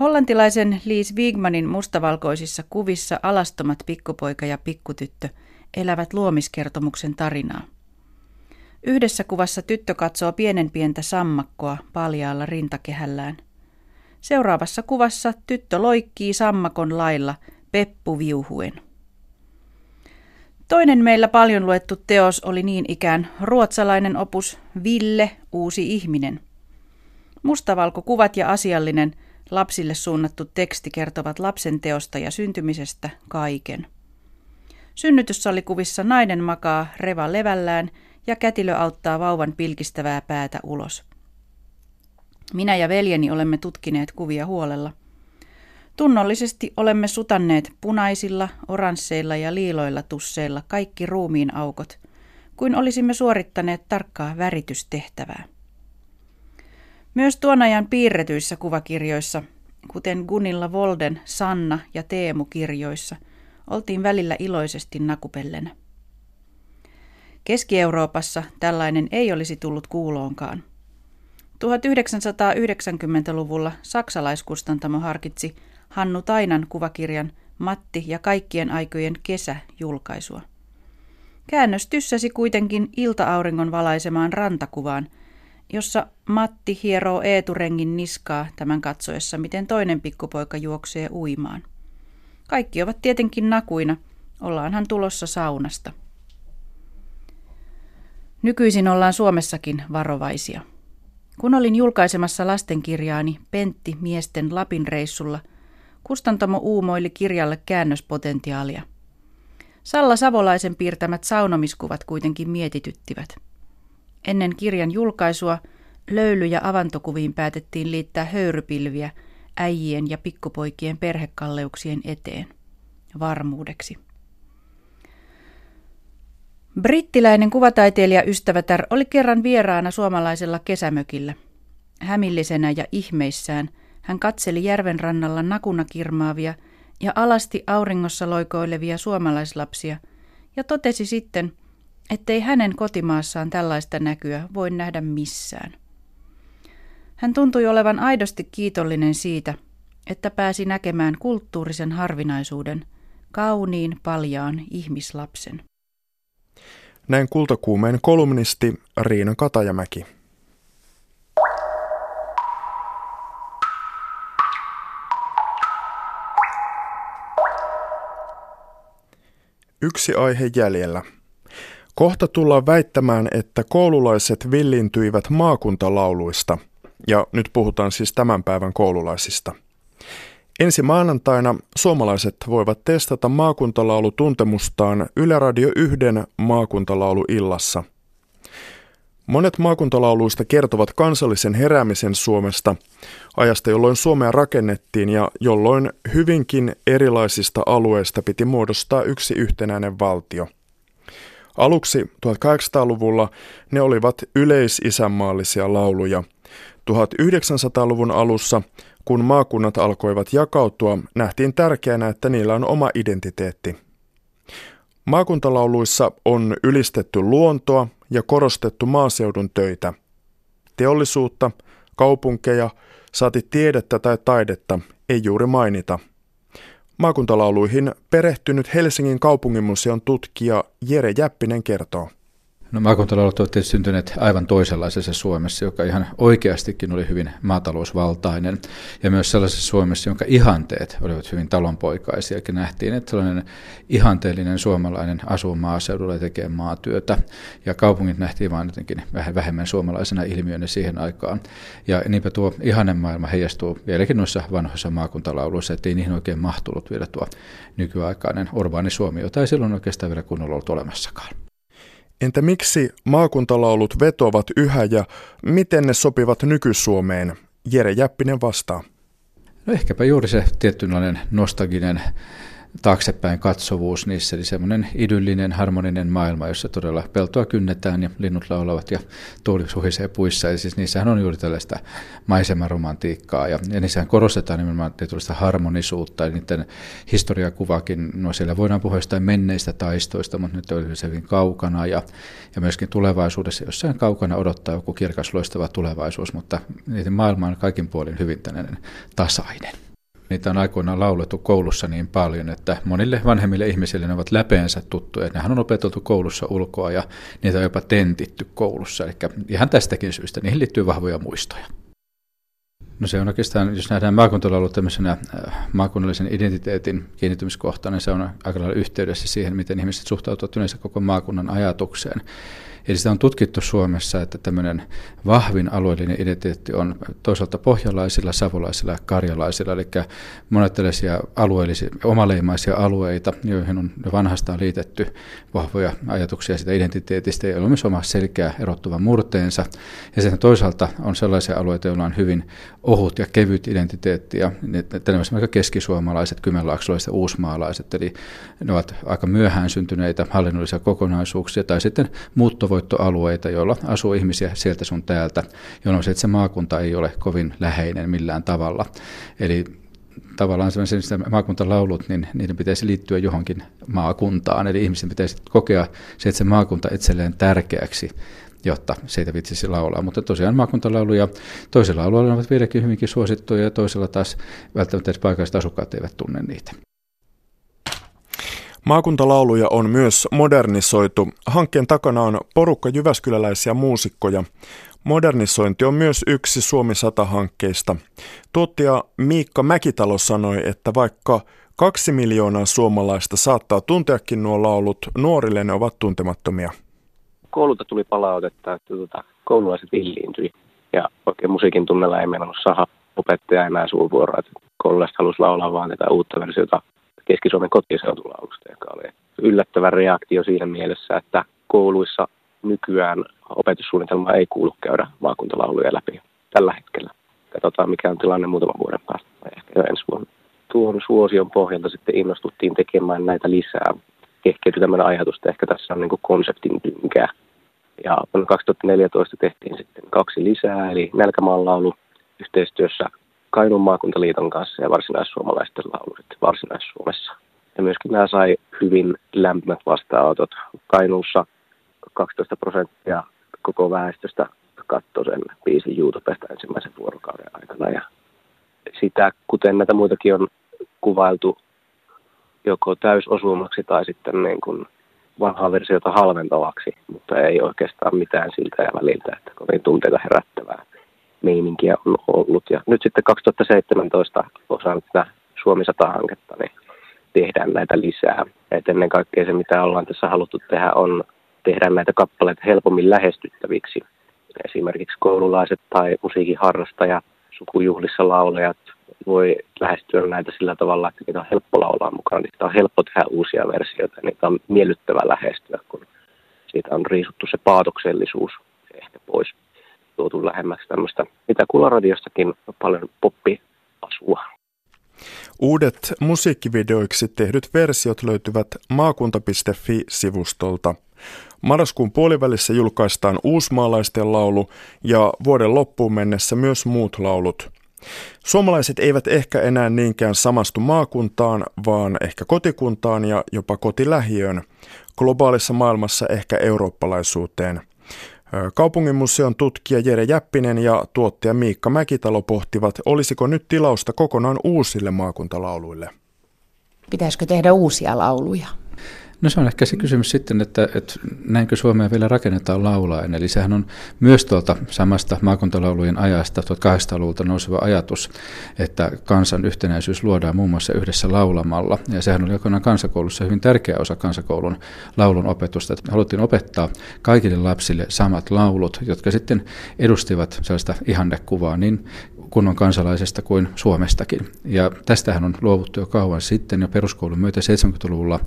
Hollantilaisen Liis Wigmanin mustavalkoisissa kuvissa alastomat pikkupoika ja pikkutyttö elävät luomiskertomuksen tarinaa. Yhdessä kuvassa tyttö katsoo pienen pientä sammakkoa paljaalla rintakehällään. Seuraavassa kuvassa tyttö loikkii sammakon lailla peppu viuhuen. Toinen meillä paljon luettu teos oli niin ikään ruotsalainen opus Ville, uusi ihminen. Mustavalkokuvat ja asiallinen lapsille suunnattu teksti kertovat lapsen teosta ja syntymisestä kaiken. Synnytyssalikuvissa nainen makaa reva levällään ja kätilö auttaa vauvan pilkistävää päätä ulos. Minä ja veljeni olemme tutkineet kuvia huolella. Tunnollisesti olemme sutanneet punaisilla, oransseilla ja liiloilla tusseilla kaikki ruumiin aukot, kuin olisimme suorittaneet tarkkaa väritystehtävää. Myös tuon ajan piirretyissä kuvakirjoissa, kuten Gunilla Volden, Sanna ja Teemu kirjoissa, oltiin välillä iloisesti nakupellenä. Keski-Euroopassa tällainen ei olisi tullut kuuloonkaan. 1990-luvulla saksalaiskustantamo harkitsi Hannu Tainan kuvakirjan Matti ja kaikkien aikojen kesä julkaisua. Käännös tyssäsi kuitenkin ilta-auringon valaisemaan rantakuvaan, jossa Matti hieroo Eeturengin niskaa tämän katsoessa, miten toinen pikkupoika juoksee uimaan. Kaikki ovat tietenkin nakuina, ollaanhan tulossa saunasta. Nykyisin ollaan Suomessakin varovaisia. Kun olin julkaisemassa lastenkirjaani Pentti miesten Lapin reissulla, kustantamo uumoili kirjalle käännöspotentiaalia. Salla Savolaisen piirtämät saunomiskuvat kuitenkin mietityttivät. Ennen kirjan julkaisua löyly- ja avantokuviin päätettiin liittää höyrypilviä äijien ja pikkupoikien perhekalleuksien eteen. Varmuudeksi. Brittiläinen kuvataiteilija ystävätär oli kerran vieraana suomalaisella kesämökillä. Hämillisenä ja ihmeissään hän katseli järven rannalla nakuna kirmaavia ja alasti auringossa loikoilevia suomalaislapsia ja totesi sitten, ettei hänen kotimaassaan tällaista näkyä voi nähdä missään. Hän tuntui olevan aidosti kiitollinen siitä, että pääsi näkemään kulttuurisen harvinaisuuden, kauniin paljaan ihmislapsen. Näin kultakuumeen kolumnisti Riina Katajamäki. Yksi aihe jäljellä. Kohta tullaan väittämään, että koululaiset villintyivät maakuntalauluista. Ja nyt puhutaan siis tämän päivän koululaisista. Ensi maanantaina suomalaiset voivat testata maakuntalaulutuntemustaan Yle Radio 1 maakuntalaulu illassa. Monet maakuntalauluista kertovat kansallisen heräämisen Suomesta, ajasta jolloin Suomea rakennettiin ja jolloin hyvinkin erilaisista alueista piti muodostaa yksi yhtenäinen valtio. Aluksi 1800-luvulla ne olivat yleisisänmaallisia lauluja. 1900-luvun alussa kun maakunnat alkoivat jakautua, nähtiin tärkeänä, että niillä on oma identiteetti. Maakuntalauluissa on ylistetty luontoa ja korostettu maaseudun töitä. Teollisuutta, kaupunkeja, saati tiedettä tai taidetta ei juuri mainita. Maakuntalauluihin perehtynyt Helsingin kaupunginmuseon tutkija Jere Jäppinen kertoo. No maakuntalaulut ovat tietysti syntyneet aivan toisenlaisessa Suomessa, joka ihan oikeastikin oli hyvin maatalousvaltainen. Ja myös sellaisessa Suomessa, jonka ihanteet olivat hyvin talonpoikaisia. Eli nähtiin, että sellainen ihanteellinen suomalainen asuu maaseudulla ja tekee maatyötä. Ja kaupungit nähtiin vain jotenkin vähän vähemmän suomalaisena ilmiönä siihen aikaan. Ja niinpä tuo ihanen maailma heijastuu vieläkin noissa vanhoissa maakuntalauluissa, ettei niihin oikein mahtunut vielä tuo nykyaikainen urbaani Suomi, jota ei silloin oikeastaan vielä kunnolla ollut olemassakaan. Entä miksi maakuntalaulut vetovat yhä ja miten ne sopivat nyky-Suomeen? Jere Jäppinen vastaa. No ehkäpä juuri se tietynlainen nostalginen taaksepäin katsovuus niissä, eli semmoinen idyllinen, harmoninen maailma, jossa todella peltoa kynnetään ja linnut laulavat ja tuuli suhisee puissa. Ja siis niissähän on juuri tällaista maisemaromantiikkaa ja, ja niissähän korostetaan nimenomaan tietynlaista harmonisuutta ja niiden historiakuvakin, no siellä voidaan puhua jostain menneistä taistoista, mutta nyt on hyvin kaukana ja, ja myöskin tulevaisuudessa jossain kaukana odottaa joku kirkas loistava tulevaisuus, mutta niiden maailma on kaikin puolin hyvin tasainen. Niitä on aikoinaan laulettu koulussa niin paljon, että monille vanhemmille ihmisille ne ovat läpeensä tuttuja. Nehän on opeteltu koulussa ulkoa ja niitä on jopa tentitty koulussa. Eli ihan tästäkin syystä niihin liittyy vahvoja muistoja. No se on oikeastaan, jos nähdään maakuntalaulut tämmöisenä äh, maakunnallisen identiteetin kiinnittymiskohtana, niin se on aika lailla yhteydessä siihen, miten ihmiset suhtautuvat yleensä koko maakunnan ajatukseen. Eli sitä on tutkittu Suomessa, että tämmöinen vahvin alueellinen identiteetti on toisaalta pohjalaisilla, savolaisilla ja karjalaisilla, eli monet tällaisia alueellisia, omaleimaisia alueita, joihin on jo vanhastaan liitetty vahvoja ajatuksia sitä identiteetistä, ja on myös oma selkeä erottuva murteensa. Ja sitten toisaalta on sellaisia alueita, joilla on hyvin ohut ja kevyt identiteetti, ja esimerkiksi keskisuomalaiset, kymenlaaksolaiset ja uusmaalaiset, eli ne ovat aika myöhään syntyneitä hallinnollisia kokonaisuuksia, tai sitten muuttovoittoalueita, joilla asuu ihmisiä sieltä sun täältä, jolloin se, että se maakunta ei ole kovin läheinen millään tavalla. Eli tavallaan sellaiset maakuntalaulut, niin niiden pitäisi liittyä johonkin maakuntaan, eli ihmisen pitäisi kokea se, että se maakunta itselleen tärkeäksi, jotta siitä vitsisi laulaa. Mutta tosiaan maakuntalauluja toisella alueella ovat vieläkin hyvinkin suosittuja ja toisella taas välttämättä edes paikalliset asukkaat eivät tunne niitä. Maakuntalauluja on myös modernisoitu. Hankkeen takana on porukka jyväskyläläisiä muusikkoja. Modernisointi on myös yksi Suomi 100-hankkeista. Tuottaja Miikka Mäkitalo sanoi, että vaikka kaksi miljoonaa suomalaista saattaa tunteakin nuo laulut, nuorille ne ovat tuntemattomia. Koululta tuli palautetta, että tuota, koululaiset villiintyi ja oikein musiikin tunnella ei meinannut saada opettaja enää suuvuoroa. Että koululaiset halusi laulaa vaan tätä uutta versiota Keski-Suomen kotiseutulaulusta, joka oli yllättävä reaktio siinä mielessä, että kouluissa nykyään opetussuunnitelma ei kuulu käydä maakuntalauluja läpi tällä hetkellä. Katsotaan, mikä on tilanne muutaman vuoden päästä tai ehkä jo ensi vuonna. Tuon suosion pohjalta sitten innostuttiin tekemään näitä lisää. Kehkeytyi tämmöinen ajatus, että ehkä tässä on niin konseptin tynkää. Ja vuonna 2014 tehtiin sitten kaksi lisää, eli Nälkämaan laulu yhteistyössä Kainuun maakuntaliiton kanssa ja varsinaissuomalaisten laulut Varsinais-Suomessa. Ja myöskin nämä sai hyvin lämpimät vastaanotot. Kainuussa 12 prosenttia koko väestöstä katsoi sen biisin YouTubesta ensimmäisen vuorokauden aikana. Ja sitä, kuten näitä muitakin on kuvailtu joko täysosumaksi tai sitten niin kuin vanhaa versiota halventavaksi, mutta ei oikeastaan mitään siltä ja väliltä, että kovin tunteita herättävää meininkiä on ollut. Ja nyt sitten 2017 osana tätä Suomi 100-hanketta, niin tehdään näitä lisää. Et ennen kaikkea se, mitä ollaan tässä haluttu tehdä, on tehdä näitä kappaleita helpommin lähestyttäviksi. Esimerkiksi koululaiset tai musiikin harrastajat, sukujuhlissa laulajat voi lähestyä näitä sillä tavalla, että niitä on helppo laulaa mukaan. Niitä on helppo tehdä uusia versioita niitä on miellyttävä lähestyä, kun siitä on riisuttu se paatoksellisuus ehkä pois tuotu lähemmäksi tämmöistä, mitä kuularadiostakin on paljon poppiasua. Uudet musiikkivideoiksi tehdyt versiot löytyvät maakunta.fi-sivustolta. Marraskuun puolivälissä julkaistaan uusmaalaisten laulu ja vuoden loppuun mennessä myös muut laulut. Suomalaiset eivät ehkä enää niinkään samastu maakuntaan, vaan ehkä kotikuntaan ja jopa kotilähiöön. Globaalissa maailmassa ehkä eurooppalaisuuteen – Kaupunginmuseon tutkija Jere Jäppinen ja tuottaja Miikka Mäkitalo pohtivat, olisiko nyt tilausta kokonaan uusille maakuntalauluille. Pitäisikö tehdä uusia lauluja? No se on ehkä se kysymys sitten, että, että näinkö Suomea vielä rakennetaan laulaen. Eli sehän on myös tuolta samasta maakuntalaulujen ajasta 1800-luvulta nouseva ajatus, että kansan yhtenäisyys luodaan muun muassa yhdessä laulamalla. Ja sehän oli aikoinaan kansakoulussa hyvin tärkeä osa kansakoulun laulun opetusta. Että haluttiin opettaa kaikille lapsille samat laulut, jotka sitten edustivat sellaista ihannekuvaa niin kunnon kansalaisesta kuin Suomestakin. Ja tästähän on luovuttu jo kauan sitten, jo peruskoulun myötä 70-luvulla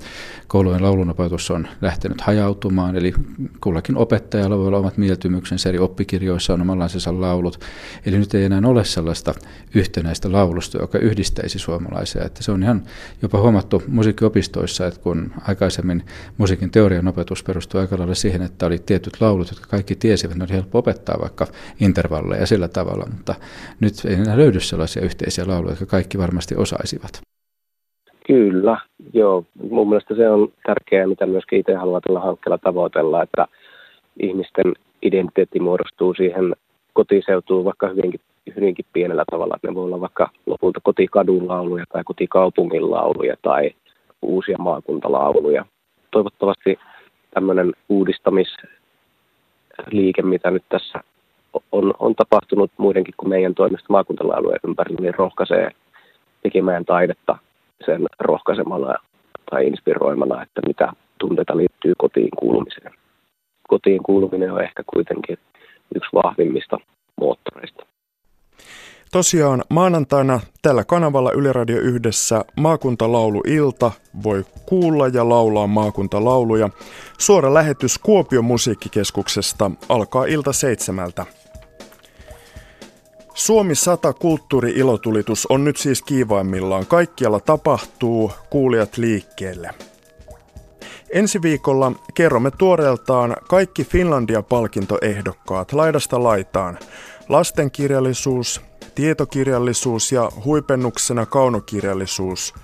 koulujen laulunopetus on lähtenyt hajautumaan, eli kullakin opettajalla voi olla omat mieltymyksensä, eri oppikirjoissa on omanlaisensa laulut. Eli nyt ei enää ole sellaista yhtenäistä laulusta, joka yhdistäisi suomalaisia. Että se on ihan jopa huomattu musiikkiopistoissa, että kun aikaisemmin musiikin teorian opetus perustui aika lailla siihen, että oli tietyt laulut, jotka kaikki tiesivät, ne oli helppo opettaa vaikka intervalleja sillä tavalla, mutta nyt ei enää löydy sellaisia yhteisiä lauluja, jotka kaikki varmasti osaisivat. Kyllä, joo. Mun mielestä se on tärkeää, mitä myöskin itse haluaa tällä hankkeella tavoitella, että ihmisten identiteetti muodostuu siihen kotiseutuun vaikka hyvinkin, hyvinkin pienellä tavalla. Ne voi olla vaikka lopulta kotikadun lauluja tai kotikaupungin lauluja tai uusia maakuntalauluja. Toivottavasti tämmöinen uudistamisliike, mitä nyt tässä on, on tapahtunut muidenkin kuin meidän toimesta maakuntalaulujen ympärillä, niin rohkaisee tekemään taidetta sen rohkaisemana tai inspiroimana, että mitä tunteita liittyy kotiin kuulumiseen. Kotiin kuuluminen on ehkä kuitenkin yksi vahvimmista moottoreista. Tosiaan maanantaina tällä kanavalla Yle Radio yhdessä maakuntalauluilta voi kuulla ja laulaa maakuntalauluja. Suora lähetys Kuopion musiikkikeskuksesta alkaa ilta seitsemältä. Suomi 100 kulttuuri-ilotulitus on nyt siis kiivaimmillaan. Kaikkialla tapahtuu, kuulijat liikkeelle. Ensi viikolla kerromme tuoreeltaan kaikki Finlandia-palkintoehdokkaat laidasta laitaan. Lastenkirjallisuus, tietokirjallisuus ja huipennuksena kaunokirjallisuus.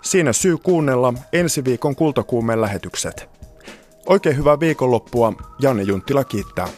Siinä syy kuunnella ensi viikon kultakuumeen lähetykset. Oikein hyvää viikonloppua. Janne Junttila kiittää.